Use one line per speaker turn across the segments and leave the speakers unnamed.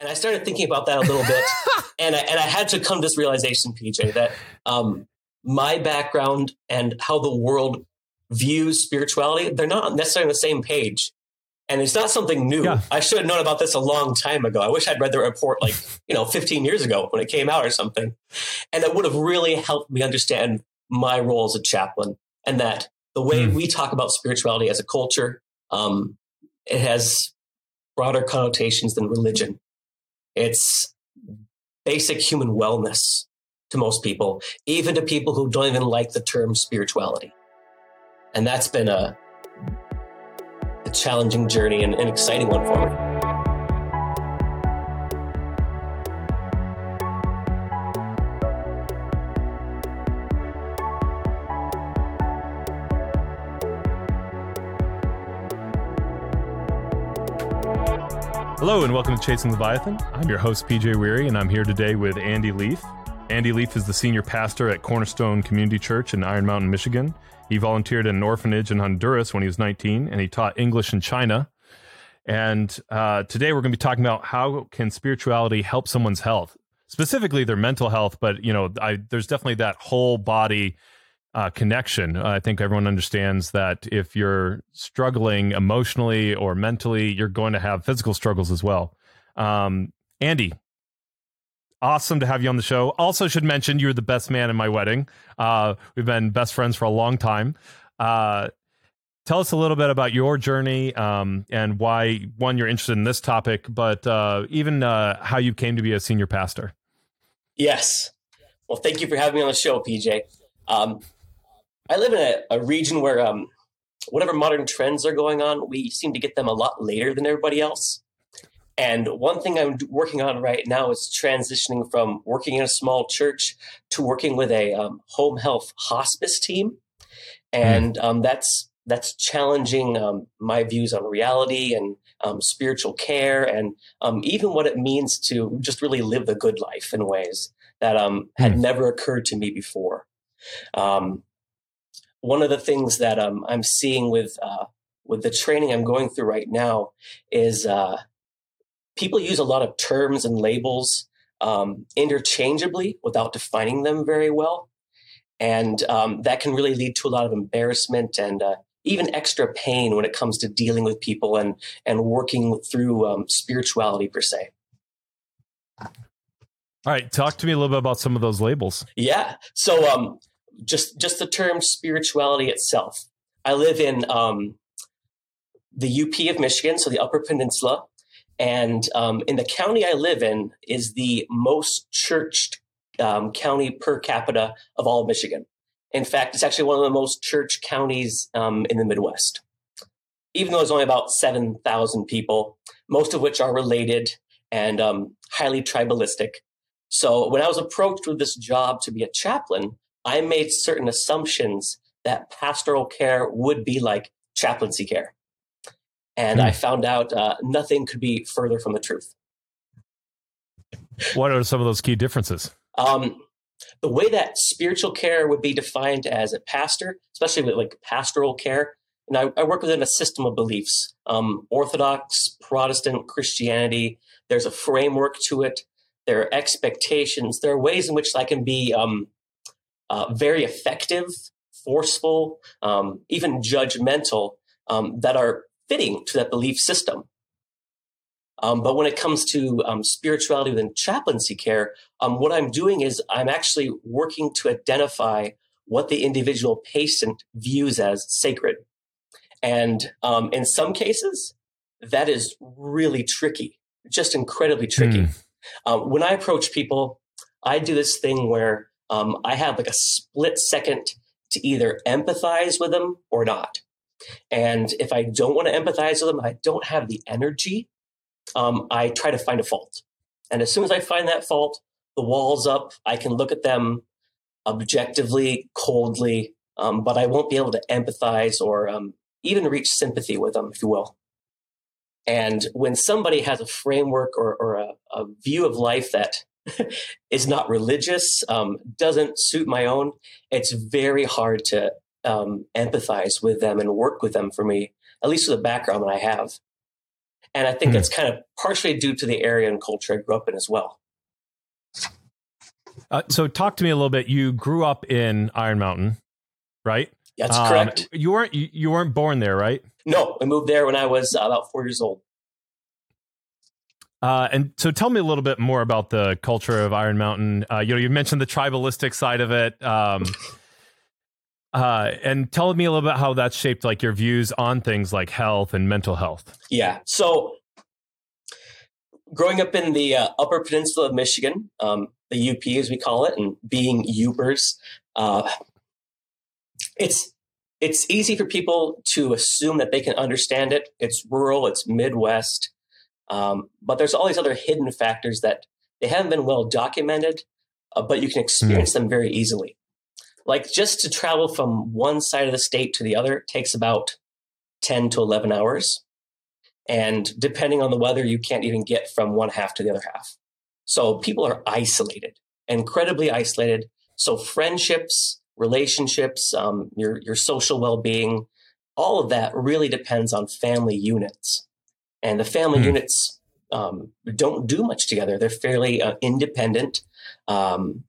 And I started thinking about that a little bit, and I, and I had to come to this realization, PJ, that um, my background and how the world views spirituality, they're not necessarily on the same page. And it's not something new. Yeah. I should have known about this a long time ago. I wish I'd read the report like, you know, 15 years ago when it came out or something. And that would have really helped me understand my role as a chaplain and that the way mm. we talk about spirituality as a culture, um, it has broader connotations than religion. It's basic human wellness to most people, even to people who don't even like the term spirituality. And that's been a, a challenging journey and an exciting one for me.
Hello and welcome to Chasing Leviathan. I'm your host, PJ Wehry, and I'm here today with Andy Leaf. Andy Leaf is the senior pastor at Cornerstone Community Church in Iron Mountain, Michigan. He volunteered in an orphanage in Honduras when he was 19, and he taught English in China. And uh, today we're going to be talking about how can spirituality help someone's health, specifically their mental health. But you know, I, there's definitely that whole body uh, connection. I think everyone understands that if you're struggling emotionally or mentally, you're going to have physical struggles as well. Um, Andy, awesome to have you on the show. Also, should mention you're the best man in my wedding. Uh, we've been best friends for a long time. Uh, tell us a little bit about your journey um, and why one you're interested in this topic, but uh, even uh, how you came to be a senior pastor.
Yes. Well, thank you for having me on the show, PJ. Um, I live in a, a region where um, whatever modern trends are going on, we seem to get them a lot later than everybody else. And one thing I'm working on right now is transitioning from working in a small church to working with a um, home health hospice team, and um, that's that's challenging um, my views on reality and um, spiritual care, and um, even what it means to just really live the good life in ways that um, had mm. never occurred to me before. Um, one of the things that um, I'm seeing with uh, with the training I'm going through right now is uh, people use a lot of terms and labels um, interchangeably without defining them very well, and um, that can really lead to a lot of embarrassment and uh, even extra pain when it comes to dealing with people and and working through um, spirituality per se.
All right, talk to me a little bit about some of those labels.
Yeah, so um, just just the term spirituality itself. I live in um, the UP of Michigan, so the Upper Peninsula, and um, in the county I live in is the most churched um, county per capita of all of Michigan. In fact, it's actually one of the most church counties um, in the Midwest. Even though there's only about seven thousand people, most of which are related and um, highly tribalistic. So when I was approached with this job to be a chaplain, I made certain assumptions that pastoral care would be like chaplaincy care. And hmm. I found out uh, nothing could be further from the truth.
What are some of those key differences?
Um, the way that spiritual care would be defined as a pastor, especially with like pastoral care, and I, I work within a system of beliefs um, Orthodox, Protestant, Christianity. There's a framework to it. There are expectations. There are ways in which I can be um, uh, very effective, forceful, um, even judgmental um, that are fitting to that belief system. Um, but when it comes to um, spirituality within chaplaincy care, um, what I'm doing is I'm actually working to identify what the individual patient views as sacred. And um, in some cases, that is really tricky, just incredibly tricky. Mm. when I approach people, I do this thing where um, I have like a split second to either empathize with them or not. And if I don't want to empathize with them, I don't have the energy, um, I try to find a fault. And as soon as I find that fault, the wall's up. I can look at them objectively, coldly, um, but I won't be able to empathize or um, even reach sympathy with them, if you will. And when somebody has a framework or, or a, a view of life that is not religious, um, doesn't suit my own, it's very hard to um, empathize with them and work with them for me, at least with the background that I have. And I think mm-hmm. that's kind of partially due to the area and culture I grew up in as well.
Uh, so, talk to me a little bit. You grew up in Iron Mountain, right?
That's um, correct.
You weren't you, weren't born there, right?
No, I moved there when I was about four years old.
Uh, and so, tell me a little bit more about the culture of Iron Mountain. Uh, you know, you mentioned the tribalistic side of it, um, uh, and tell me a little bit how that's shaped like your views on things like health and mental health.
Yeah. So, growing up in the uh, Upper Peninsula of Michigan, um, the UP as we call it, and being Yoopers, uh, it's it's easy for people to assume that they can understand it. It's rural, it's Midwest, um, but there's all these other hidden factors that they haven't been well documented, uh, but you can experience mm. them very easily. Like just to travel from one side of the state to the other takes about 10 to 11 hours. And depending on the weather, you can't even get from one half to the other half. So people are isolated, incredibly isolated. So friendships, relationships, um, your your social well being, all of that really depends on family units, and the family mm-hmm. units um, don't do much together. They're fairly uh, independent, um,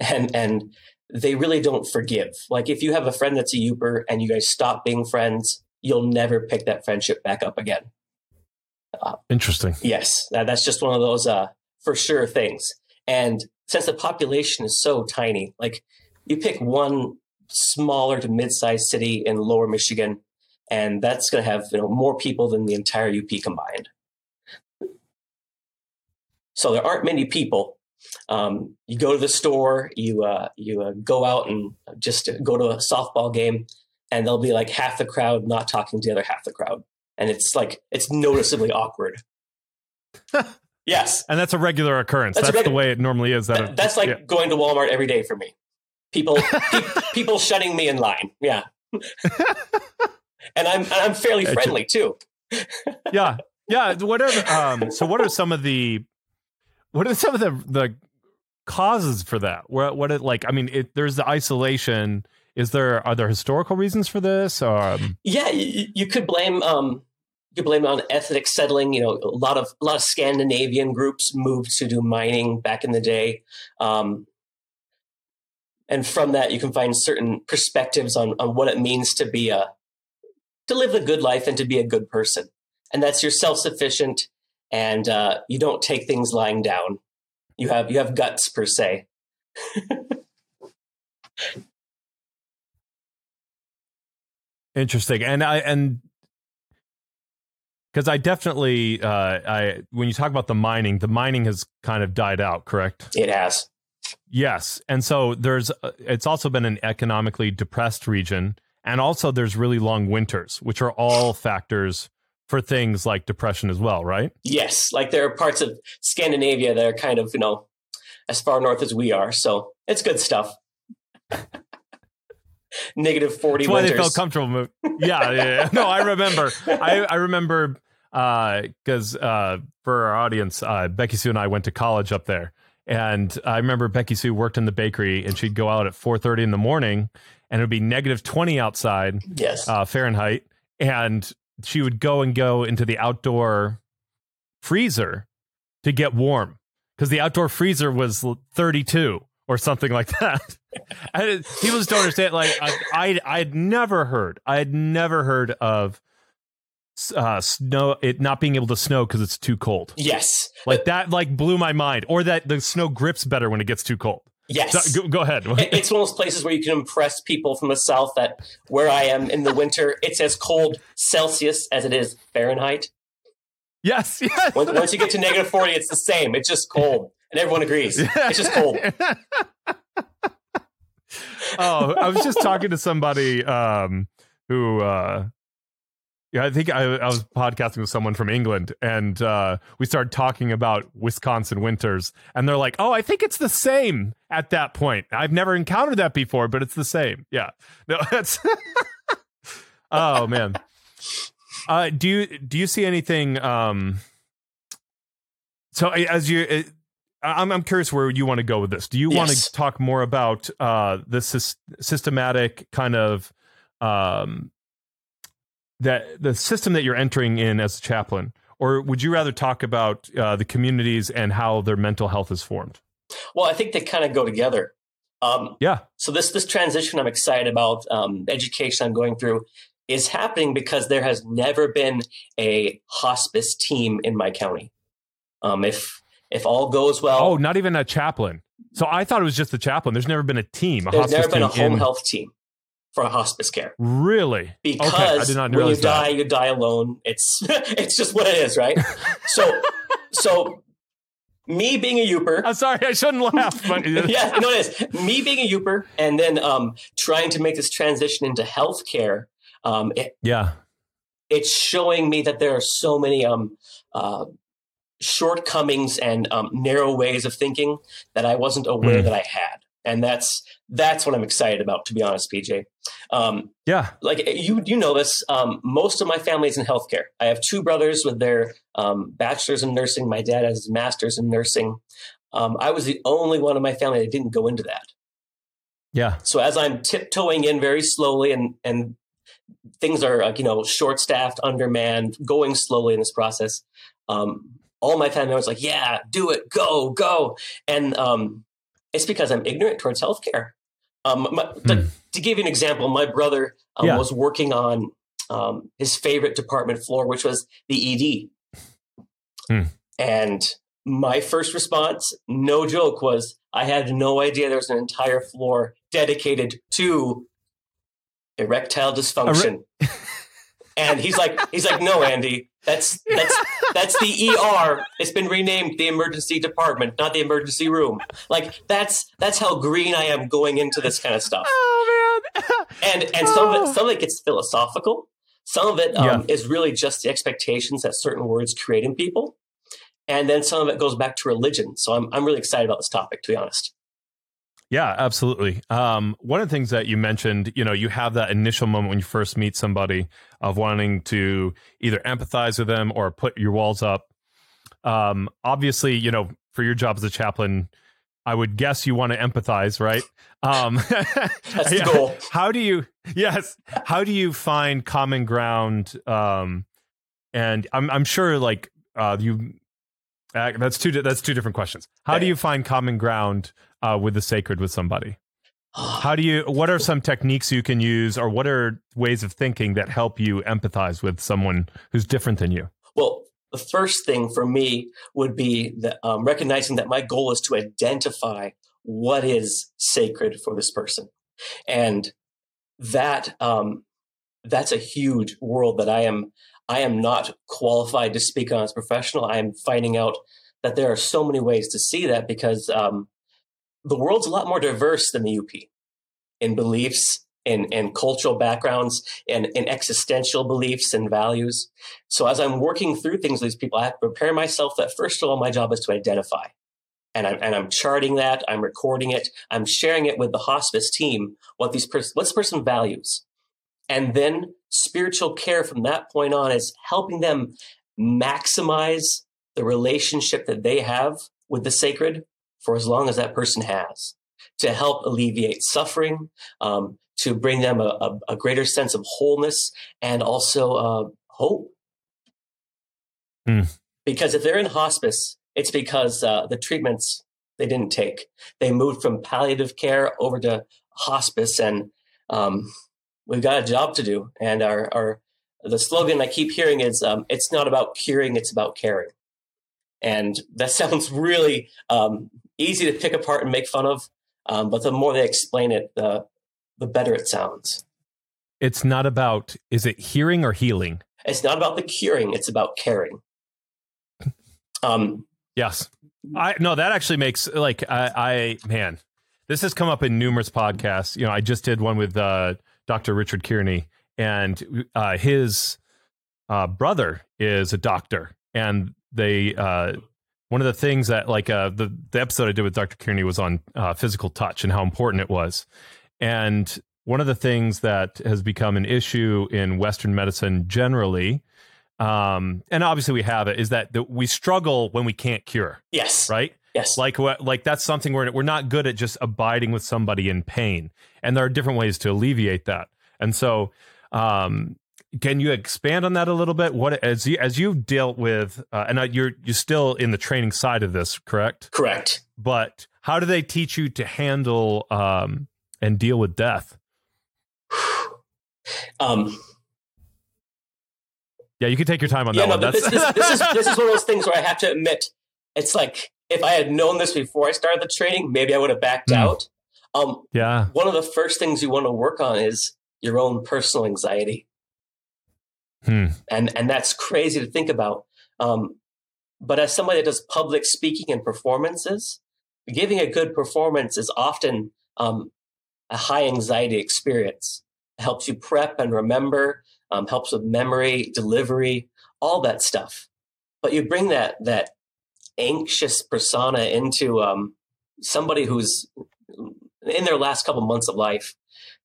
and and they really don't forgive. Like if you have a friend that's a Yooper and you guys stop being friends, you'll never pick that friendship back up again.
Uh, Interesting.
Yes, that, that's just one of those uh, for sure things. And since the population is so tiny, like you pick one smaller to mid-sized city in lower Michigan, and that's going to have you know more people than the entire UP combined. So there aren't many people. Um, you go to the store, you uh, you uh, go out and just go to a softball game, and there'll be like half the crowd not talking to the other half the crowd, and it's like it's noticeably awkward. yes,
and that's a regular occurrence. That's, that's the way it normally is. That,
that that's like yeah. going to Walmart every day for me people pe- people shutting me in line. Yeah, and I'm and I'm fairly friendly too.
yeah, yeah. Whatever. Um, so, what are some of the what are some of the the causes for that? What what it like? I mean, it, there's the isolation. Is there are there historical reasons for this? Or um...
yeah, you, you, could blame um, you could blame it on ethnic settling. You know, a lot of a lot of Scandinavian groups moved to do mining back in the day. Um, and from that you can find certain perspectives on, on what it means to be a to live a good life and to be a good person. And that's you're self-sufficient and uh, you don't take things lying down. You have you have guts per se.
Interesting. And i and because i definitely uh i when you talk about the mining the mining has kind of died out correct?
It has.
Yes, and so there's uh, it's also been an economically depressed region, and also there's really long winters, which are all factors for things like depression as well, right?
Yes, like there are parts of Scandinavia that are kind of you know as far north as we are, so it's good stuff. Negative forty.
That's why winters. they felt comfortable. Yeah, yeah, yeah. No, I remember. I I remember because uh, uh, for our audience, uh, Becky Sue and I went to college up there, and I remember Becky Sue worked in the bakery, and she'd go out at 4:30 in the morning, and it would be negative 20 outside,
yes,
uh, Fahrenheit, and she would go and go into the outdoor freezer to get warm because the outdoor freezer was 32 or something like that. and people just don't understand. Like I, I, I had never heard, I had never heard of uh, snow it not being able to snow because it's too cold.
Yes,
like that like blew my mind. Or that the snow grips better when it gets too cold.
Yes,
so, go, go, ahead.
it's one of those places where you can impress people from the south that where I am in the winter, it's as cold Celsius as it is Fahrenheit.
Yes, yes.
Once, once you get to negative forty, it's the same. It's just cold, and everyone agrees. It's just cold.
oh, I was just talking to somebody um, who uh, yeah, I think I, I, was podcasting with someone from England, and uh, we started talking about Wisconsin winters, and they're like, "Oh, I think it's the same at that point. I've never encountered that before, but it's the same." Yeah, no, that's. oh man, uh, do you do you see anything? Um, so as you, I'm I'm curious where you want to go with this. Do you yes. want to talk more about uh, the sy- systematic kind of um, that the system that you're entering in as a chaplain or would you rather talk about uh, the communities and how their mental health is formed?
Well, I think they kind of go together. Um,
yeah.
So this this transition I'm excited about, um, education I'm going through, is happening because there has never been a hospice team in my county. Um, if if all goes well,
oh, not even a chaplain. So I thought it was just the chaplain. There's never been a team. A
there's never been a home
in...
health team for hospice care.
Really?
Because okay, I did not when you die, you die alone. It's it's just what it is, right? so so me being a Yooper.
I'm sorry, I shouldn't laugh. But
yeah, no, it is me being a Yooper, and then um, trying to make this transition into healthcare. Um, it,
yeah,
it's showing me that there are so many um, uh, shortcomings and um, narrow ways of thinking that I wasn't aware mm. that I had and that's that's what I'm excited about, to be honest, PJ. Um,
yeah,
like you you know this. Um, most of my family is in healthcare. I have two brothers with their um, bachelors in nursing. My dad has his master's in nursing. Um, I was the only one in my family that didn't go into that.
Yeah.
So as I'm tiptoeing in very slowly, and and things are like you know short staffed, undermanned, going slowly in this process. Um, all my family members like, yeah, do it, go, go, and um, it's because I'm ignorant towards healthcare. Um, my, mm. to give you an example, my brother um, yeah. was working on um, his favorite department floor, which was the ED. Mm. And my first response, no joke, was I had no idea there was an entire floor dedicated to erectile dysfunction. and he's like, he's like, no, Andy, that's that's that's the ER. It's been renamed the emergency department, not the emergency room. Like that's that's how green I am going into this kind of stuff.
Oh man!
and and some of it some of it gets philosophical. Some of it um, yeah. is really just the expectations that certain words create in people, and then some of it goes back to religion. So I'm I'm really excited about this topic, to be honest.
Yeah, absolutely. Um, one of the things that you mentioned, you know, you have that initial moment when you first meet somebody of wanting to either empathize with them or put your walls up. Um, obviously, you know, for your job as a chaplain, I would guess you want to empathize, right? Um,
That's the goal.
How do you? Yes. How do you find common ground? Um, and I'm I'm sure like uh, you. Uh, that's two. That's two different questions. How do you find common ground uh, with the sacred with somebody? How do you? What are some techniques you can use, or what are ways of thinking that help you empathize with someone who's different than you?
Well, the first thing for me would be that um, recognizing that my goal is to identify what is sacred for this person, and that um, that's a huge world that I am I am not qualified to speak on as a professional. I am finding out that there are so many ways to see that because um, the world's a lot more diverse than the UP in beliefs in, in cultural backgrounds and in existential beliefs and values. So as I'm working through things with these people, I have to prepare myself that first of all, my job is to identify. And I'm, and I'm charting that, I'm recording it, I'm sharing it with the hospice team, what these pers- what this person values. And then spiritual care from that point on is helping them maximize the relationship that they have with the sacred for as long as that person has to help alleviate suffering, um, to bring them a, a, a, greater sense of wholeness and also uh, hope.
Mm.
Because if they're in hospice, it's because uh, the treatments they didn't take. They moved from palliative care over to hospice, and um, we've got a job to do. And our, our the slogan I keep hearing is um, "It's not about curing; it's about caring." And that sounds really um, easy to pick apart and make fun of. Um, but the more they explain it, the the better it sounds.
It's not about is it hearing or healing?
It's not about the curing. It's about caring. Um,
yes, I no. That actually makes like I, I man, this has come up in numerous podcasts. You know, I just did one with uh, Dr. Richard Kearney, and uh, his uh, brother is a doctor, and they uh, one of the things that like uh, the the episode I did with Dr. Kearney was on uh, physical touch and how important it was, and one of the things that has become an issue in Western medicine generally, um, and obviously we have it, is that the, we struggle when we can't cure.
Yes.
Right.
Yes.
Like like that's something where we're not good at just abiding with somebody in pain, and there are different ways to alleviate that. And so, um, can you expand on that a little bit? What as you as you've dealt with, uh, and you're you're still in the training side of this, correct?
Correct.
But how do they teach you to handle um, and deal with death?
um,
yeah, you can take your time on yeah, that no, one.
This, this, this, is this is one of those things where I have to admit, it's like if I had known this before I started the training, maybe I would have backed mm. out. Um,
yeah.
One of the first things you want to work on is your own personal anxiety.
Hmm.
And and that's crazy to think about. Um, but as somebody that does public speaking and performances, giving a good performance is often um, a high anxiety experience. It helps you prep and remember, um, helps with memory, delivery, all that stuff. But you bring that that anxious persona into um, somebody who's in their last couple months of life.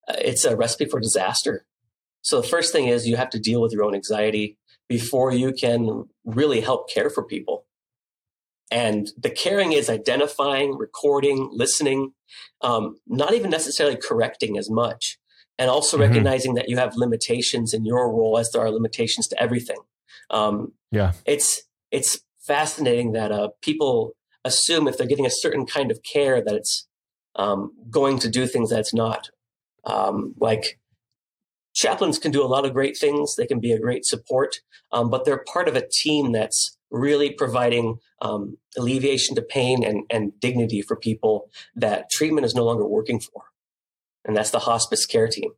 Uh, it's a recipe for disaster. So the first thing is you have to deal with your own anxiety before you can really help care for people. And the caring is identifying, recording, listening, um, not even necessarily correcting as much. And also mm-hmm. recognizing that you have limitations in your role as there are limitations to everything. Um,
yeah.
It's, it's fascinating that uh, people assume if they're getting a certain kind of care that it's um, going to do things that it's not. Um, like chaplains can do a lot of great things. They can be a great support, um, but they're part of a team that's really providing um, alleviation to pain and, and dignity for people that treatment is no longer working for. And that's the hospice care team.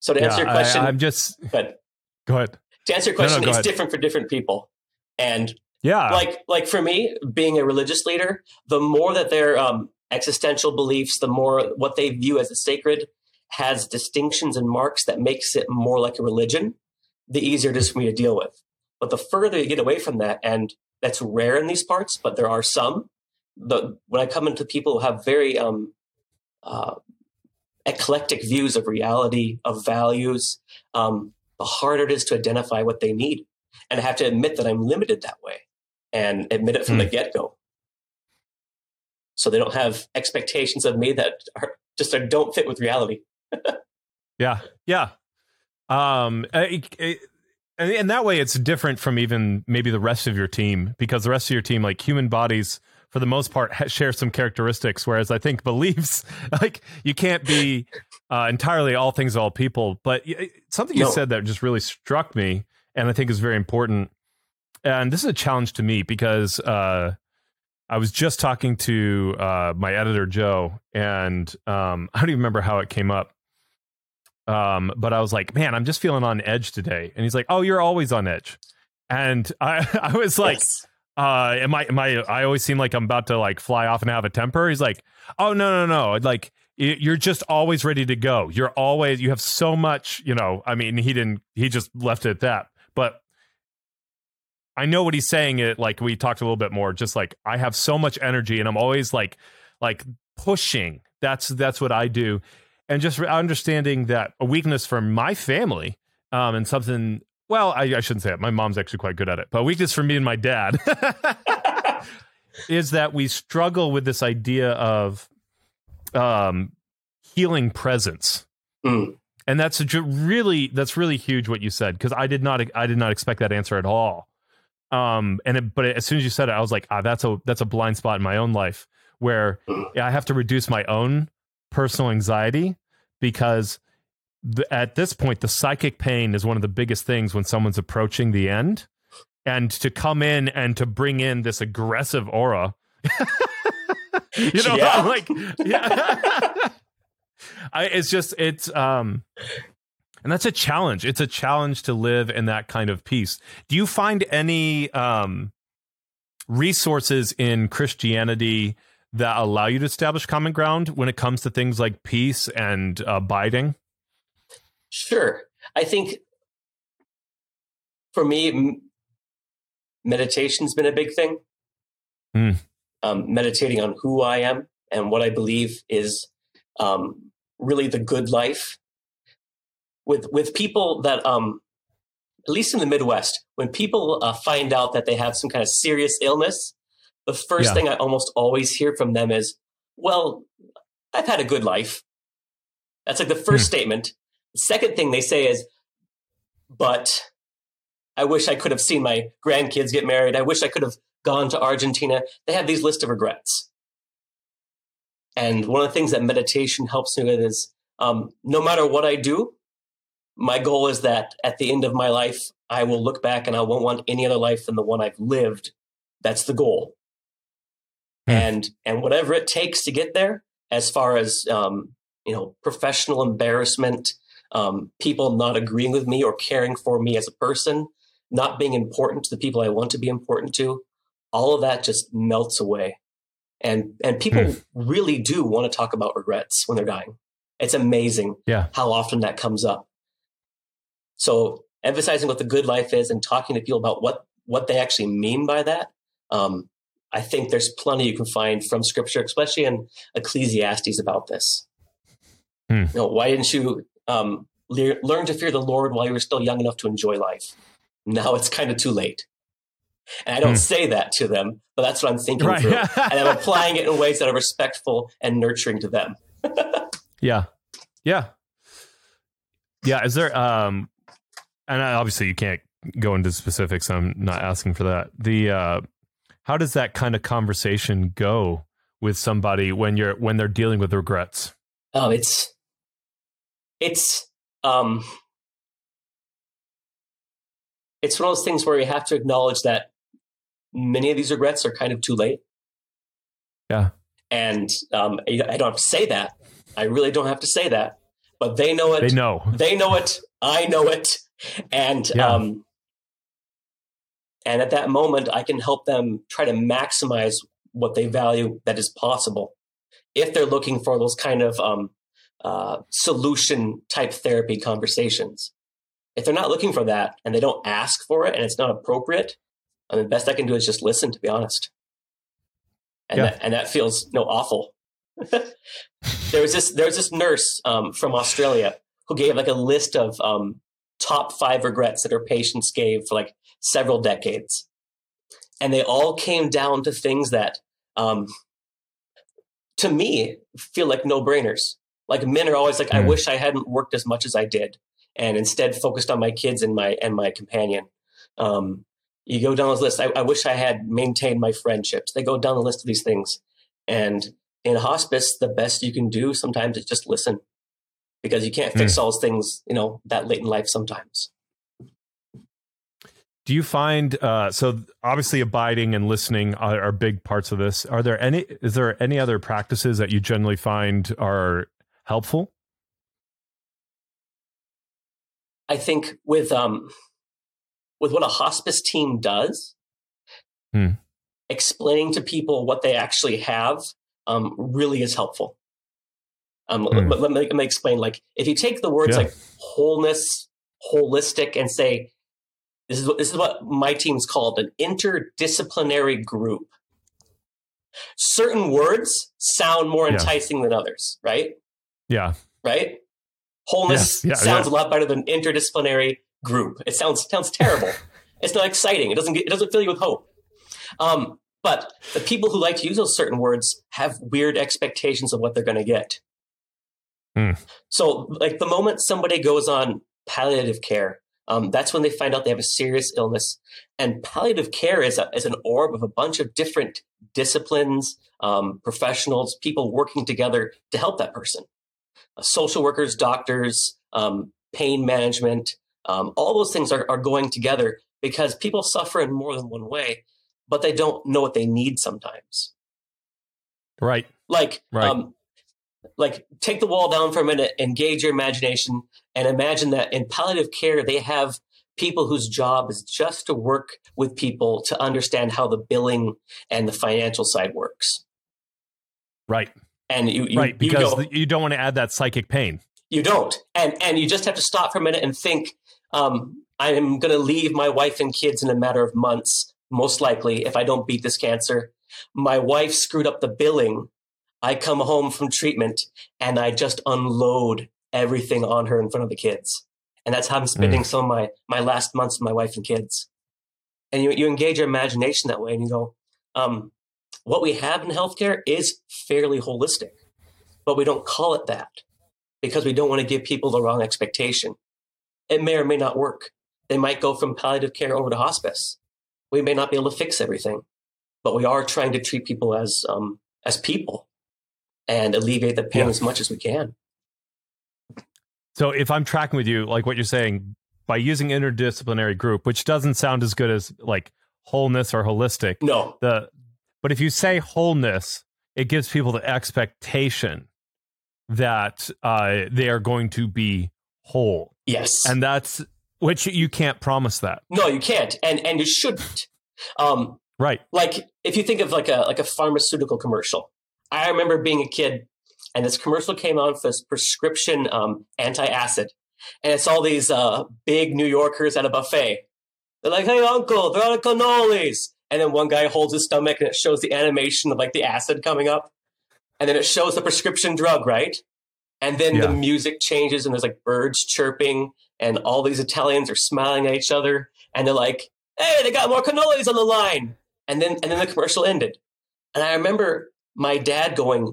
So to answer yeah, your question,
I, am just.
But
go ahead.
To answer your question, no, no, it's ahead. different for different people, and
yeah,
like like for me, being a religious leader, the more that they're um, existential beliefs, the more what they view as a sacred has distinctions and marks that makes it more like a religion, the easier it is for me to deal with. But the further you get away from that, and that's rare in these parts, but there are some. The when I come into people who have very um, uh, eclectic views of reality, of values, um, the harder it is to identify what they need. And I have to admit that I'm limited that way and admit it from the hmm. get go so they don't have expectations of me that are just are, don't fit with reality.
yeah, yeah. Um, it, it, and that way, it's different from even maybe the rest of your team because the rest of your team, like human bodies, for the most part, share some characteristics. Whereas I think beliefs, like you can't be uh, entirely all things all people. But something you no. said that just really struck me, and I think is very important. And this is a challenge to me because uh, I was just talking to uh, my editor Joe, and um, I don't even remember how it came up. Um, but I was like, "Man, I'm just feeling on edge today," and he's like, "Oh, you're always on edge," and I, I was like, yes. uh, "Am I? Am I? I always seem like I'm about to like fly off and have a temper." He's like, "Oh, no, no, no! Like you're just always ready to go. You're always you have so much, you know. I mean, he didn't. He just left it at that. But I know what he's saying. It like we talked a little bit more. Just like I have so much energy, and I'm always like like pushing. That's that's what I do, and just understanding that a weakness for my family, um, and something. Well, I, I shouldn't say it. My mom's actually quite good at it, but a weakness for me and my dad is that we struggle with this idea of um, healing presence.
Mm.
And that's really that's really huge what you said because I did not I did not expect that answer at all. Um, and it, but as soon as you said it, I was like, ah, that's a that's a blind spot in my own life where I have to reduce my own personal anxiety because the, at this point, the psychic pain is one of the biggest things when someone's approaching the end, and to come in and to bring in this aggressive aura. you know, yeah. like, yeah. I, it's just it's um and that's a challenge. It's a challenge to live in that kind of peace. Do you find any um, resources in Christianity that allow you to establish common ground when it comes to things like peace and abiding?
Sure. I think for me, meditation's been a big thing.
Mm.
Um, meditating on who I am and what I believe is um, really the good life with with people that um at least in the Midwest, when people uh, find out that they have some kind of serious illness, the first yeah. thing I almost always hear from them is, "Well, I've had a good life. That's like the first hmm. statement. The second thing they say is, but I wish I could have seen my grandkids get married. I wish I could have gone to Argentina. They have these list of regrets. And one of the things that meditation helps me with is um, no matter what I do, my goal is that at the end of my life, I will look back and I won't want any other life than the one I've lived. That's the goal. Hmm. And and whatever it takes to get there, as far as um, you know, professional embarrassment, um, people not agreeing with me or caring for me as a person, not being important to the people I want to be important to, all of that just melts away. And and people hmm. really do want to talk about regrets when they're dying. It's amazing
yeah.
how often that comes up. So emphasizing what the good life is and talking to people about what what they actually mean by that. Um, I think there's plenty you can find from scripture, especially in Ecclesiastes about this. Hmm. You know, why didn't you um, le- learn to fear the Lord while you were still young enough to enjoy life? Now it's kind of too late. And I don't hmm. say that to them, but that's what I'm thinking right. through. and I'm applying it in ways that are respectful and nurturing to them.
yeah. Yeah. Yeah. Is there, um, and obviously you can't go into specifics. I'm not asking for that. The, uh, how does that kind of conversation go with somebody when you're, when they're dealing with regrets?
Oh, it's, it's, um, it's one of those things where you have to acknowledge that many of these regrets are kind of too late.
Yeah.
And um, I don't have to say that. I really don't have to say that. But they know it.
They know.
They know it. I know it. And yeah. um, and at that moment, I can help them try to maximize what they value that is possible. If they're looking for those kind of um, uh, solution type therapy conversations, if they're not looking for that and they don't ask for it and it's not appropriate, I mean, best I can do is just listen, to be honest. And yeah. that, and that feels no awful. there was this there was this nurse um, from Australia who gave like a list of um, top five regrets that her patients gave for like several decades, and they all came down to things that, um, to me, feel like no brainers. Like men are always like, mm. I hmm. wish I hadn't worked as much as I did, and instead focused on my kids and my and my companion. Um, you go down this list. I, I, wish I had maintained my friendships. They go down the list of these things. And in hospice, the best you can do sometimes is just listen because you can't fix mm. all those things, you know, that late in life sometimes.
Do you find uh, so obviously abiding and listening are, are, big parts of this? Are there any is there any other practices that you generally find are helpful?
I think with um with what a hospice team does, hmm. explaining to people what they actually have um, really is helpful. Um, hmm. let, let, me, let, me, explain. Like, if you take the words yeah. like wholeness, holistic, and say, this is what this is what my team's called an interdisciplinary group. Certain words sound more enticing than others, right?
Yeah.
Right. Wholeness yeah, sounds a lot better than interdisciplinary group. It sounds sounds terrible. it's not exciting. It doesn't get, it doesn't fill you with hope. Um, but the people who like to use those certain words have weird expectations of what they're going to get. Mm. So, like the moment somebody goes on palliative care, um, that's when they find out they have a serious illness. And palliative care is, a, is an orb of a bunch of different disciplines, um, professionals, people working together to help that person. Uh, social workers, doctors, um, pain management, um, all those things are, are going together because people suffer in more than one way, but they don't know what they need sometimes.
Right.
Like,
right. Um,
like take the wall down for a minute, engage your imagination, and imagine that in palliative care they have people whose job is just to work with people to understand how the billing and the financial side works.
Right.
And you, you
right because you, go, you don't want to add that psychic pain.
You don't, and and you just have to stop for a minute and think um, I'm going to leave my wife and kids in a matter of months, most likely, if I don't beat this cancer. My wife screwed up the billing. I come home from treatment and I just unload everything on her in front of the kids. And that's how I'm spending mm. some of my, my last months with my wife and kids. And you, you engage your imagination that way and you go, um, what we have in healthcare is fairly holistic, but we don't call it that because we don't want to give people the wrong expectation. It may or may not work. They might go from palliative care over to hospice. We may not be able to fix everything, but we are trying to treat people as um, as people and alleviate the pain yeah. as much as we can.
So if I'm tracking with you, like what you're saying, by using interdisciplinary group, which doesn't sound as good as like wholeness or holistic.
No.
The but if you say wholeness, it gives people the expectation that uh, they are going to be whole.
Yes.
And that's which you can't promise that.
No, you can't. And and you shouldn't. Um,
right.
Like if you think of like a like a pharmaceutical commercial. I remember being a kid and this commercial came on for this prescription um, antacid. And it's all these uh, big New Yorkers at a buffet. They're like, hey, uncle, they're of cannolis. And then one guy holds his stomach and it shows the animation of like the acid coming up. And then it shows the prescription drug, right? And then yeah. the music changes and there's like birds chirping and all these Italians are smiling at each other. And they're like, hey, they got more cannolis on the line. And then, and then the commercial ended. And I remember my dad going,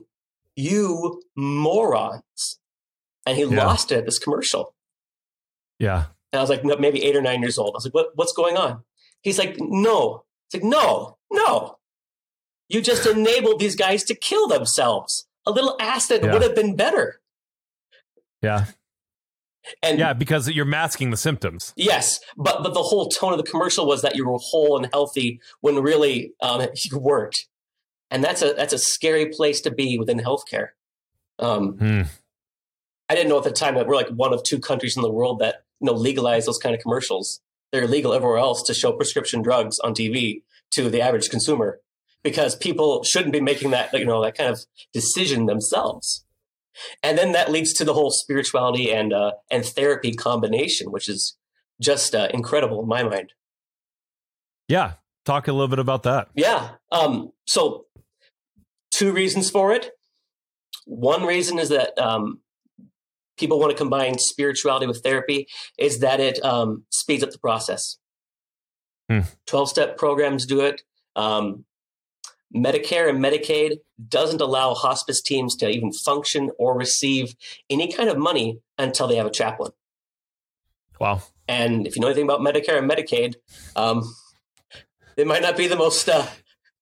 you morons. And he yeah. lost it at this commercial.
Yeah.
And I was like, maybe eight or nine years old. I was like, what, what's going on? He's like, no. It's like, no, no. You just enabled these guys to kill themselves. A little acid yeah. would have been better.
Yeah.
And
yeah, because you're masking the symptoms.
Yes, but but the whole tone of the commercial was that you were whole and healthy when really um, you weren't and that's a that's a scary place to be within healthcare. Um, hmm. I didn't know at the time that we're like one of two countries in the world that you know legalize those kind of commercials. They're illegal everywhere else to show prescription drugs on TV to the average consumer because people shouldn't be making that you know that kind of decision themselves. And then that leads to the whole spirituality and uh, and therapy combination, which is just uh, incredible in my mind.
Yeah, talk a little bit about that.
Yeah. Um, so two reasons for it. One reason is that um, people want to combine spirituality with therapy is that it um, speeds up the process. Hmm. 12 step programs do it. Um, Medicare and Medicaid doesn't allow hospice teams to even function or receive any kind of money until they have a chaplain.
Wow.
And if you know anything about Medicare and Medicaid, um, they might not be the most uh,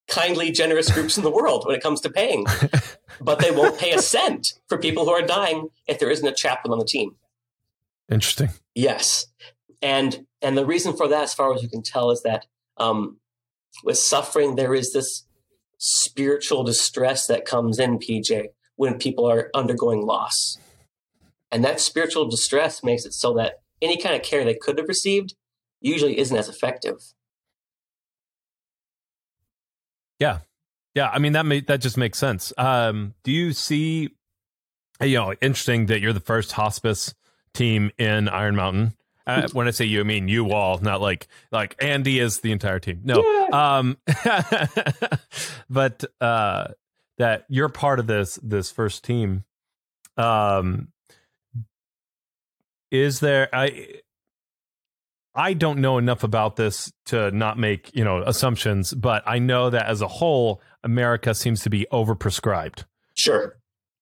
kindly, generous groups in the world when it comes to paying. but they won't pay a cent for people who are dying if there isn't a chaplain on the team.
Interesting.
Yes, and and the reason for that, as far as you can tell, is that um, with suffering there is this spiritual distress that comes in PJ when people are undergoing loss, and that spiritual distress makes it so that any kind of care they could have received usually isn't as effective.
Yeah. Yeah, I mean that may, that just makes sense. Um, do you see you know, interesting that you're the first hospice team in Iron Mountain. Uh, when I say you, I mean you all, not like like Andy is the entire team. No, yeah. um, but uh, that you're part of this this first team. Um, is there? I I don't know enough about this to not make, you know, assumptions, but I know that as a whole, America seems to be overprescribed.
Sure.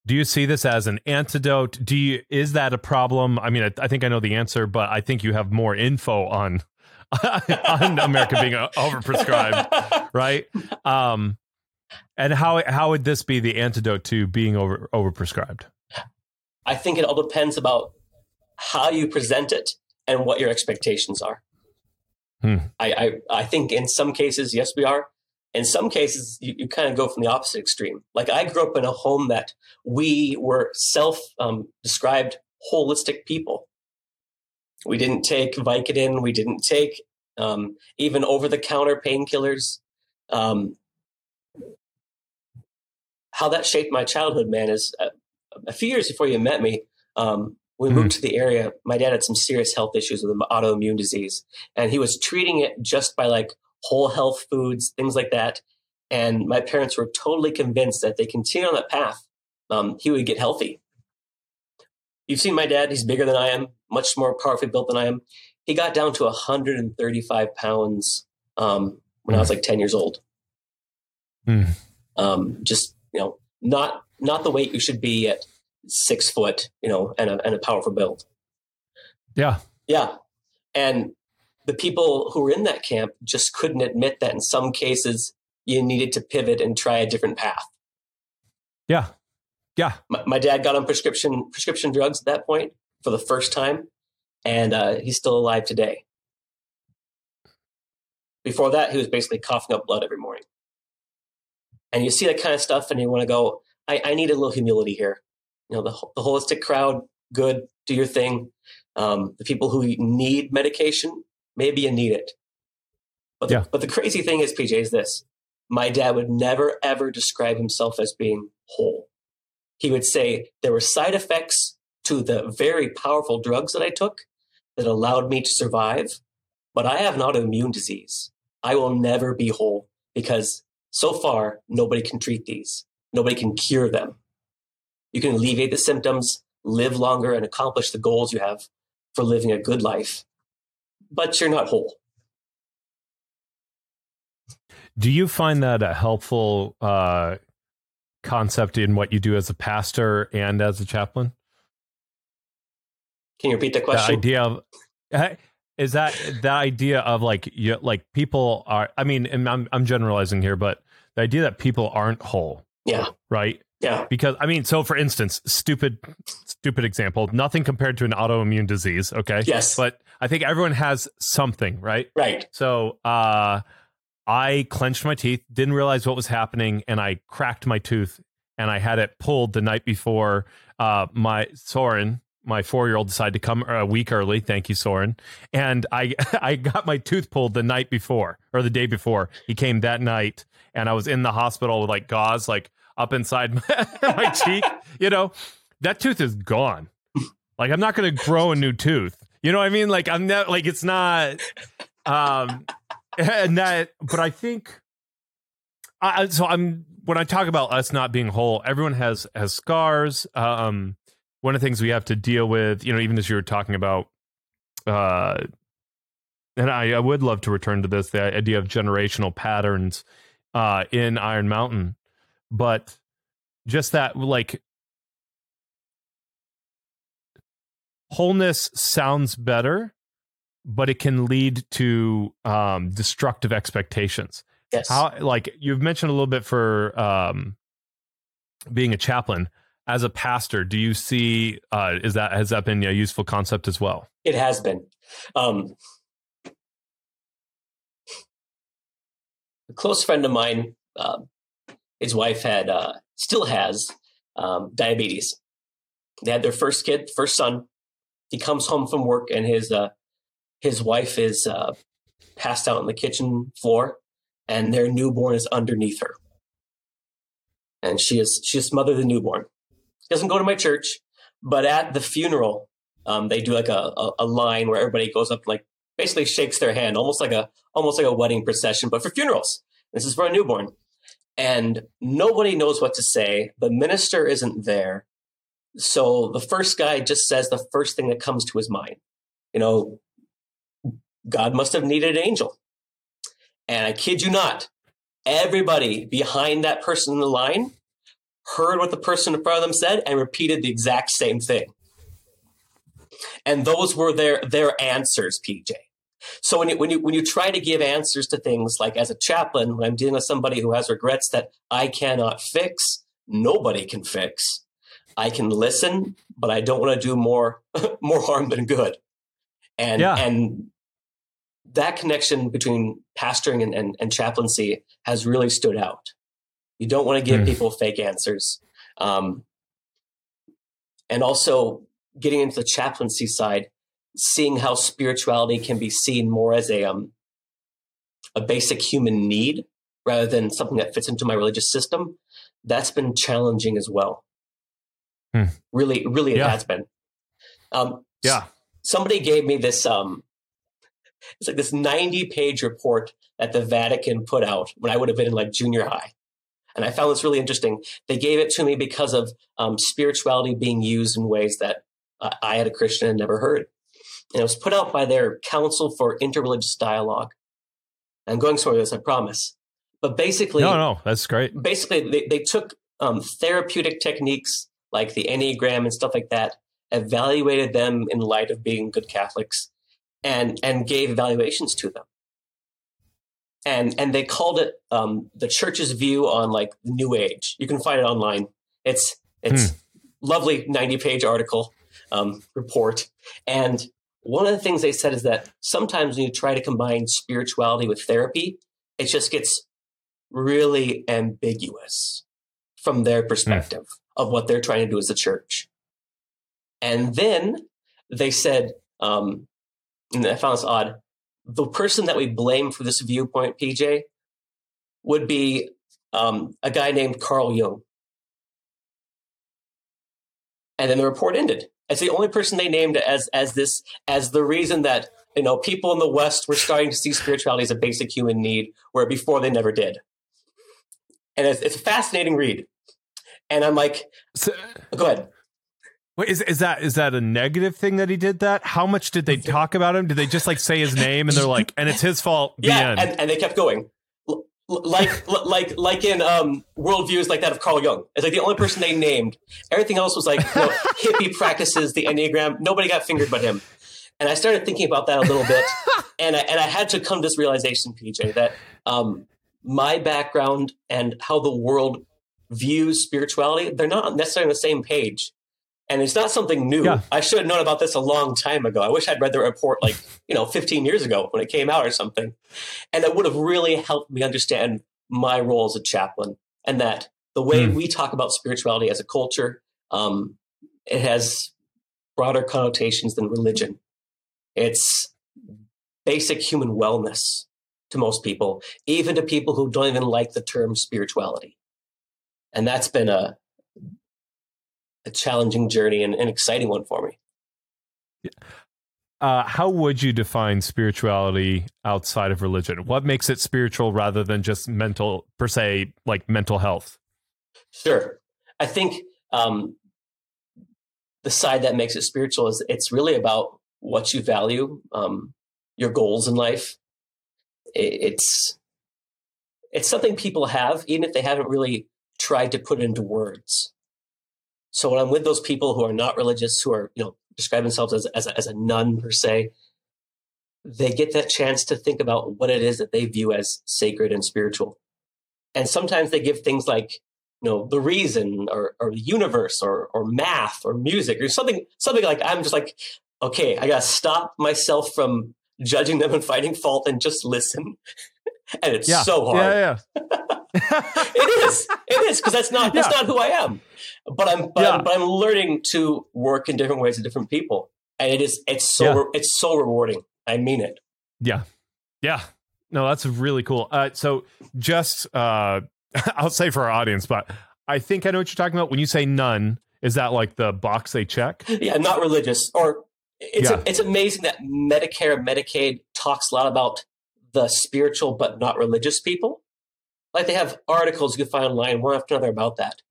Do you see this as an antidote? Do you is that a problem? I mean, I, I think I know the answer, but I think you have more info on on America being overprescribed, right? Um, and how how would this be the antidote to being over overprescribed?
I think it all depends about how you present it and what your expectations are. Hmm. I, I, I think in some cases, yes, we are. In some cases, you, you kind of go from the opposite extreme. Like I grew up in a home that we were self um, described holistic people. We didn't take Vicodin. We didn't take um, even over the counter painkillers. Um, how that shaped my childhood, man, is uh, a few years before you met me. Um, when we moved mm-hmm. to the area, my dad had some serious health issues with an autoimmune disease, and he was treating it just by like whole health foods, things like that. And my parents were totally convinced that they continue on that path, um, he would get healthy. You've seen my dad; he's bigger than I am, much more powerfully built than I am. He got down to 135 pounds um, when mm. I was like 10 years old. Mm. Um, just you know, not not the weight you should be at six foot, you know, and a, and a powerful build.
Yeah.
Yeah. And the people who were in that camp just couldn't admit that in some cases you needed to pivot and try a different path.
Yeah. Yeah.
My, my dad got on prescription prescription drugs at that point for the first time, and uh, he's still alive today. Before that, he was basically coughing up blood every morning. And you see that kind of stuff, and you want to go, I, I need a little humility here. You know, the, the holistic crowd, good, do your thing. Um, the people who need medication, maybe you need it. But the,
Yeah.
but the crazy thing is, PJ, is this: my dad would never ever describe himself as being whole. He would say there were side effects to the very powerful drugs that I took that allowed me to survive, but I have an autoimmune disease. I will never be whole because so far nobody can treat these. Nobody can cure them. You can alleviate the symptoms, live longer, and accomplish the goals you have for living a good life, but you're not whole.
Do you find that a helpful uh, concept in what you do as a pastor and as a chaplain?
Can you repeat the question?
The idea of is that the idea of like you like people are. I mean, and I'm I'm generalizing here, but the idea that people aren't whole,
yeah,
right?
Yeah,
Because I mean, so for instance, stupid, stupid example, nothing compared to an autoimmune disease. Okay,
yes,
but I think everyone has something, right?
right,
So uh, I clenched my teeth, didn't realize what was happening, and I cracked my tooth, and I had it pulled the night before. Uh, my Soren, my four-year-old, decided to come a week early. Thank you, Soren. And I I got my tooth pulled the night before or the day before. He came that night, and I was in the hospital with like gauze like up inside my, my cheek. You know, that tooth is gone. Like I'm not going to grow a new tooth. You know what I mean? Like I'm not like it's not um and that but i think I, so i'm when i talk about us not being whole everyone has has scars um one of the things we have to deal with you know even as you were talking about uh and i, I would love to return to this the idea of generational patterns uh in iron mountain but just that like wholeness sounds better but it can lead to um, destructive expectations.
yes.
How, like you've mentioned a little bit for um, being a chaplain as a pastor. Do you see uh, is that has that been a useful concept as well?
It has been. Um, a close friend of mine, uh, his wife had, uh, still has um, diabetes. They had their first kid, first son. He comes home from work, and his uh, his wife is uh, passed out on the kitchen floor, and their newborn is underneath her. And she is she has smothered the newborn. Doesn't go to my church, but at the funeral, um, they do like a, a, a line where everybody goes up like basically shakes their hand, almost like a almost like a wedding procession, but for funerals. This is for a newborn, and nobody knows what to say. The minister isn't there, so the first guy just says the first thing that comes to his mind. You know, God must have needed an angel, and I kid you not, everybody behind that person in the line heard what the person in front of them said and repeated the exact same thing and those were their their answers pj so when you when you when you try to give answers to things like as a chaplain when i'm dealing with somebody who has regrets that i cannot fix nobody can fix i can listen but i don't want to do more more harm than good and
Yeah.
and that connection between pastoring and, and, and chaplaincy has really stood out you don't want to give
Hmm.
people fake answers um, and also getting into the chaplaincy side, seeing how spirituality can be seen more as a um, a basic human need rather than something that fits into my religious system. That's been challenging as well.
Hmm.
Really, really, it
Yeah.
has been. Um,
Yeah.
somebody gave me this. Um, it's like this ninety-page report that the Vatican put out when I would have been in like junior high, and I found this really interesting. They gave it to me because of um, spirituality being used in ways that uh, I, had a Christian, had never heard. And it was put out by their Council for Interreligious Dialogue. I'm going somewhere with this, I promise. But basically,
No, no, that's great.
basically they, they took um, therapeutic techniques like the Enneagram and stuff like that, evaluated them in light of being good Catholics, and and gave evaluations to them. And and they called it um, the church's view on like the New Age. You can find it online. It's it's hmm. lovely ninety page article um, report. And one of the things they said is that sometimes when you try to combine spirituality with therapy, it just gets really ambiguous from their hmm. perspective mm. of what they're trying to do as a church. And then they said, um, and I found this odd, the person that we blame for this viewpoint, PJ, would be um, a guy named Carl Jung. And then the report ended. As the only person they named as as this as the reason that you know people in the West were starting to see spirituality as a basic human need, where before they never did. And it's, it's a fascinating read. And I'm like, so, go ahead.
Wait, is is that is that a negative thing that he did that? How much did they talk about him? Did they just like say his name and they're like, and it's his fault?
yeah, and, and, they kept going, like like like in um, worldviews like that of Carl Jung. It's like the only person they named. Everything else was like you know, hippie practices, the enneagram. Nobody got fingered but him. And I started thinking about that a little bit, and I, and I had to come to this realization, PJ, that um, my background and how the world views spirituality, they're not necessarily on the same page. And it's not something new. Yeah. I should have known about this a long time ago. I wish I'd read the report like, you know, 15 years ago when it came out or something. And that would have really helped me understand my role as a chaplain and that the way mm. we talk about spirituality as a culture, um, it has broader connotations than religion. It's basic human wellness to most people, even to people who don't even like the term spirituality. And that's been a, a challenging journey and an exciting one for me.
Uh, how would you define spirituality outside of religion? What makes it spiritual rather than just mental, per se, like mental health?
Sure. I think um, the side that makes it spiritual is it's really about what you value, um, your goals in life. It's it's something people have, even if they haven't really tried to put it into words. So when I'm with those people who are not religious, who are, you know, describe themselves as, as, a, as a none per se, they get that chance to think about what it is that they view as sacred and spiritual. And sometimes they give things like, you know, the reason or, or the universe or, or math or music or something, something like I'm just like, okay, I got to stop myself from judging them and finding fault and just listen. and it's yeah. so hard.
Yeah, yeah.
it is. It is because that's not that's yeah. not who I am. But I'm but. I'm but, I'm learning to work in different ways with different people, and it is it's so yeah. it's so rewarding. I mean it.
Yeah, yeah. No, that's really cool. Uh, so just uh, I'll say for our audience, but I think I know what you're talking about when you say none. Is that like the box they check?
Yeah, not religious. Or it's a, it's amazing that Medicare and Medicaid talks a lot about the spiritual but not religious people. Like they have articles you can find online one after another about that.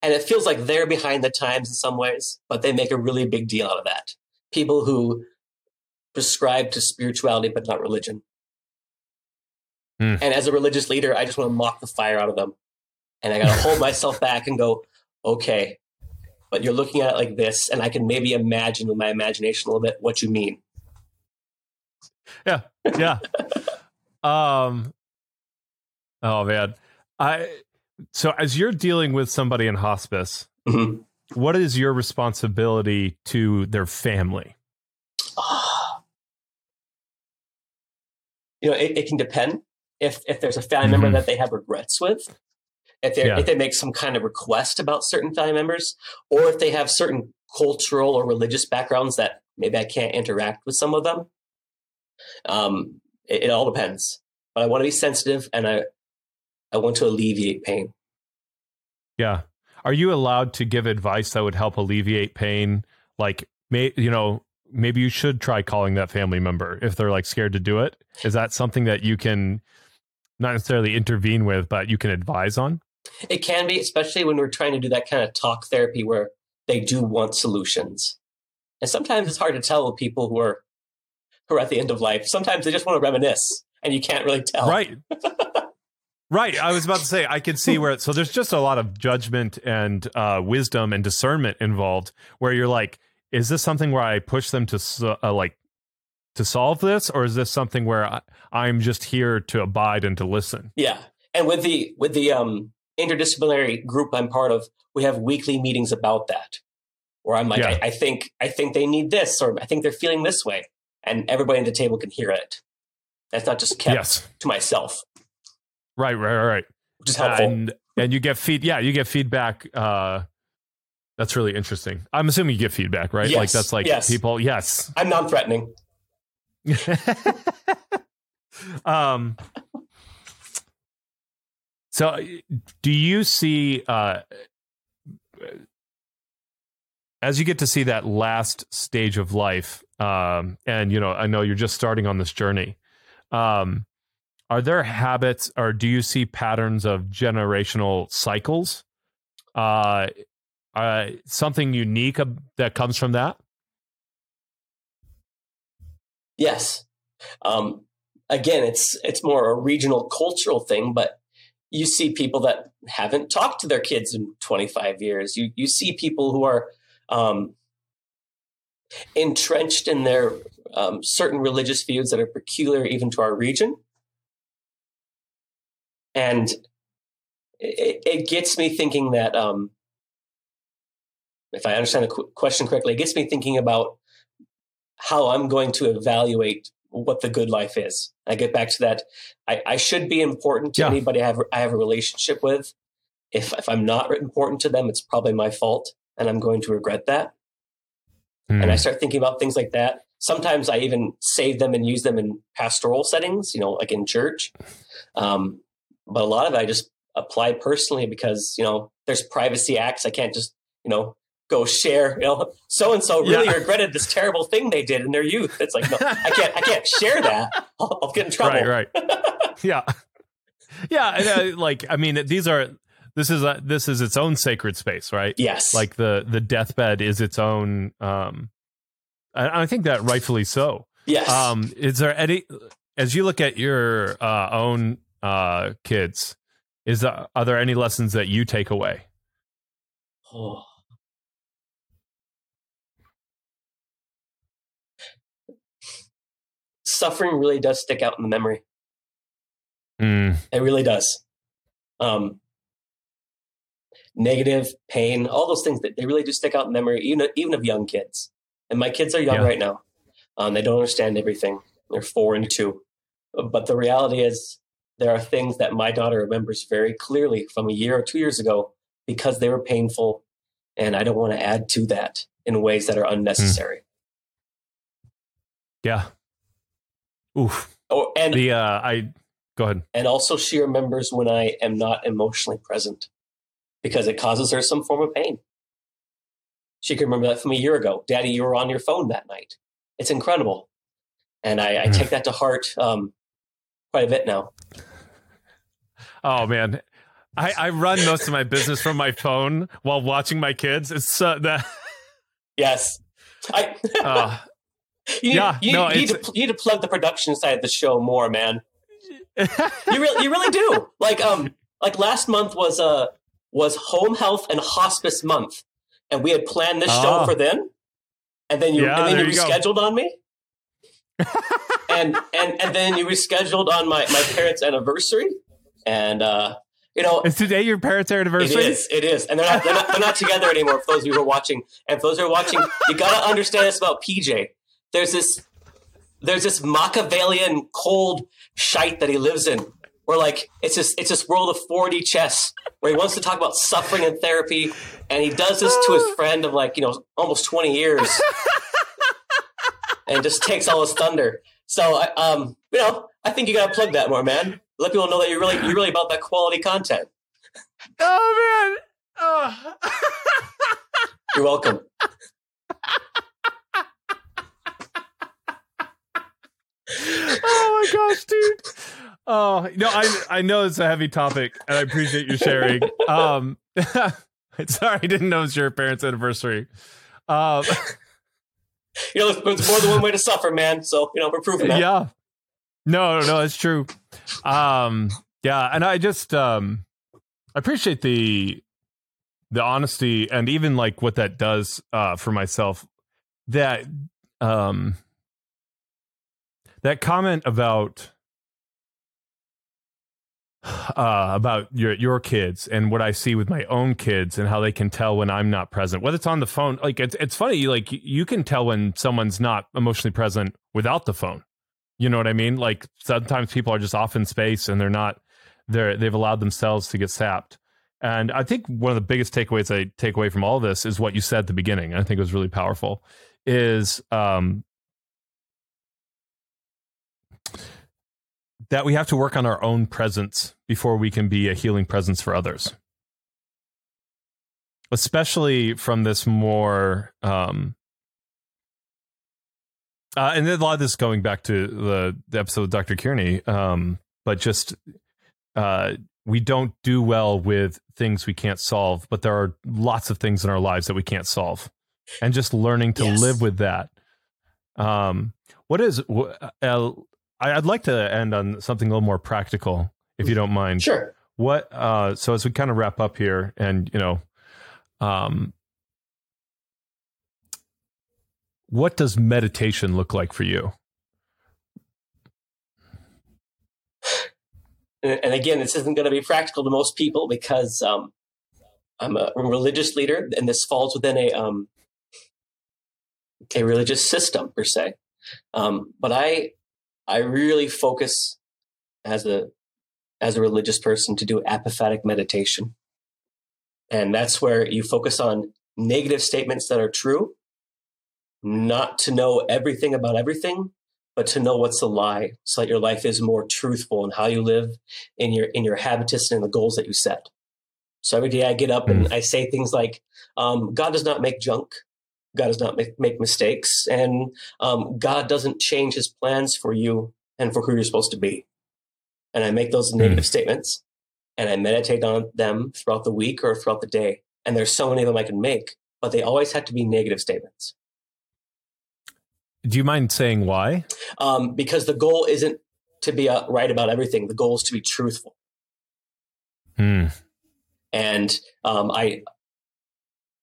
And it feels like they're behind the times in some ways, but they make a really big deal out of that. People who prescribe to spirituality but not religion. Mm. And as a religious leader, I just want to mock the fire out of them. And I got to hold myself back and go, okay, but you're looking at it like this, and I can maybe imagine with my imagination a little bit what you mean.
Yeah, yeah. um, Oh man, I so as you're dealing with somebody in hospice, mm-hmm. what is your responsibility to their family?
you know, it, it, can depend if if there's a family mm-hmm. member that they have regrets with, if they yeah. if they make some kind of request about certain family members, or if they have certain cultural or religious backgrounds that maybe I can't interact with some of them. Um, it, it all depends. But I want to be sensitive, and I I want to alleviate pain.
Yeah. Are you allowed to give advice that would help alleviate pain? Like, may, you know, maybe you should try calling that family member if they're like scared to do it. Is that something that you can not necessarily intervene with, but you can advise on?
It can be, especially when we're trying to do that kind of talk therapy where they do want solutions. And sometimes it's hard to tell with people who are who are at the end of life. Sometimes they just want to reminisce and you can't really tell.
Right. Right. I was about to say I can see where so there's just a lot of judgment and uh, wisdom and discernment involved where you're like, is this something where I push them to uh, like to solve this, or is this something where I, I'm just here to abide and to listen?
Yeah, and with the with the um, interdisciplinary group I'm part of, we have weekly meetings about that, where I'm like, yeah. I, I think I think they need this, or I think they're feeling this way, and everybody at the table can hear it. That's not just kept yes. to myself.
Right, right, right.
Which is helpful.
And, and you get feed. Yeah, you get feedback. Uh, that's really interesting. I'm assuming you get feedback, right?
Yes.
Like that's like
yes.
people. Yes,
I'm non-threatening.
um. So, do you see uh, as you get to see that last stage of life, um, and you know, I know you're just starting on this journey. Um, are there habits or do you see patterns of generational cycles? Uh, uh, something unique that comes from that?
Yes. Um, again, it's it's more a regional cultural thing, but you see people that haven't talked to their kids in 25 years. You you see people who are um, entrenched in their um, certain religious views that are peculiar even to our region. And it, it gets me thinking that, um, if I understand the qu- question correctly, it gets me thinking about how I'm going to evaluate what the good life is. I get back to that. I, I should be important to yeah. anybody I have, I have a relationship with. If, if I'm not important to them, it's probably my fault and I'm going to regret that. Mm. And I hmm. start thinking about things like that. Sometimes I even save them and use them in pastoral settings, you know, like in church. Um, but a lot of it I just apply personally because, you know, there's privacy acts. I can't just, you know, go share, you know, so and so really yeah. regretted this terrible thing they did in their youth. It's like, no, I can't, I can't share that. I'll, I'll get in trouble.
Right, right. yeah. Yeah. And, uh, like, I mean, these are, this is a, this is its own sacred space, right?
Yes.
Like the the deathbed is its own. Um, I, I think that rightfully so.
Yes.
Um, is there any as you look at your uh, own uh, kids? Is there, are there any lessons that you take away? Oh.
Suffering really does stick out in the memory.
Mm.
It really does. Um, negative, pain, all those things that they really do stick out in memory, even even of young kids. And my kids are young yeah. right now. Um, they don't understand everything. They're four and two. But the reality is, there are things that my daughter remembers very clearly from a year or two years ago because they were painful, and I don't want to add to that in ways that are unnecessary. Mm.
Yeah. Oof.
Oh, and
the uh, I go ahead.
And also, she remembers when I am not emotionally present because it causes her some form of pain. She can remember that from a year ago. Daddy, you were on your phone that night. It's incredible. And I, I take that to heart um, quite a bit now.
Oh, man. I, I run most of my business from my phone while watching my kids. It's uh, that.
Yes. I, uh, you need, yeah, you, no, you need, to, you need to plug the production side of the show more, man. you really, you really do. Like, um, like last month was a uh, was home health and hospice month, and we had planned this oh. show for then, and then you yeah, and then you rescheduled go. on me, and and and then you rescheduled on my my parents' anniversary, and uh, you know,
is today your parents' anniversary?
It is. It is, and they're not, they're not, they're not together anymore. For those of you who are watching, and for those who are watching, you got to understand this about PJ. There's this, there's this Machiavellian cold shite that he lives in, where like it's just it's this world of 4D chess where he wants to talk about suffering and therapy, and he does this to his friend of like you know almost 20 years, and just takes all his thunder. So um, you know, I think you got to plug that more, man. Let people know that you're really you're really about that quality content.
Oh man. Oh.
you're welcome.
oh my gosh, dude. Oh no, I I know it's a heavy topic, and I appreciate you sharing. Um, sorry, I didn't know it's your parents' anniversary. Um,
you know, there's more than one way to suffer, man. So you know, we're proving that.
Yeah. No, no, no, it's true. Um, Yeah, and I just um I appreciate the the honesty and even like what that does uh for myself that um that comment about uh, about your your kids and what I see with my own kids and how they can tell when I'm not present. Whether it's on the phone, like it's it's funny, like you can tell when someone's not emotionally present without the phone. You know what I mean? Like sometimes people are just off in space and they're not they're they've allowed themselves to get sapped. And I think one of the biggest takeaways I take away from all this is what you said at the beginning. I think it was really powerful. Is um, that we have to work on our own presence before we can be a healing presence for others. Especially from this more, um, uh, and a lot of this going back to the, the episode with Dr. Kearney, um, but just uh, we don't do well with things we can't solve, but there are lots of things in our lives that we can't solve, and just learning to yes. live with that. Um, what is uh, I'd like to end on something a little more practical, if you don't mind.
Sure.
What? Uh, so as we kind of wrap up here, and you know, um, what does meditation look like for you?
And again, this isn't going to be practical to most people because um, I'm a religious leader, and this falls within a um, a religious system per se. Um, but I I really focus as a as a religious person to do apophatic meditation. And that's where you focus on negative statements that are true, not to know everything about everything, but to know what's a lie so that your life is more truthful in how you live in your in your habitus and in the goals that you set. So every day I get up and hmm. I say things like, um, God does not make junk. God does not make, make mistakes, and um, God doesn't change His plans for you and for who you're supposed to be. And I make those negative mm. statements, and I meditate on them throughout the week or throughout the day. And there's so many of them I can make, but they always have to be negative statements.
Do you mind saying why?
Um, because the goal isn't to be uh, right about everything. The goal is to be truthful.
Hmm.
And um, I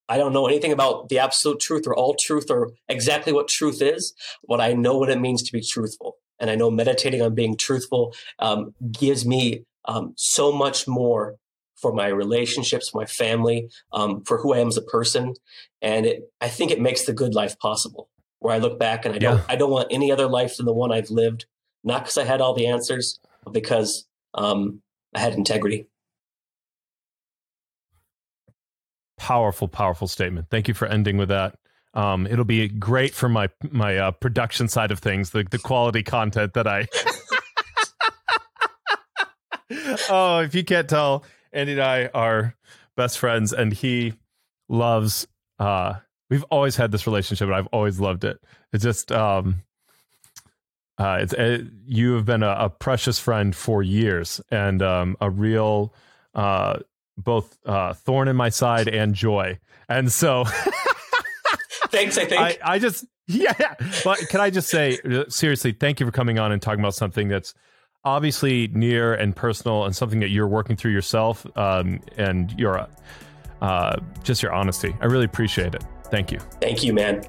I don't know anything about the absolute truth or all truth or exactly what truth is, but I know what it means to be truthful. And I know meditating on being truthful um, gives me um, so much more for my relationships, my family, um, for who I am as a person. And it, I think it makes the good life possible. Where I look back and I don't, I don't want any other life than the one I've lived, not because I had all the answers, but because um, I had integrity.
Powerful, powerful statement. Thank you for ending with that. Um, it'll be great for my my uh, production side of things, the the quality content that I. oh, if you can't tell, Andy and I are best friends, and he loves. Uh, we've always had this relationship, and I've always loved it. It's just um, uh, it's it, you have been a, a, precious friend for years, and um, a real uh, both uh, thorn in my side and joy. And so,
thanks. I think
I, I just yeah. But can I just say seriously, thank you for coming on and talking about something that's obviously near and personal and something that you're working through yourself um, and your uh, just your honesty. I really appreciate it. Thank you.
Thank you, man.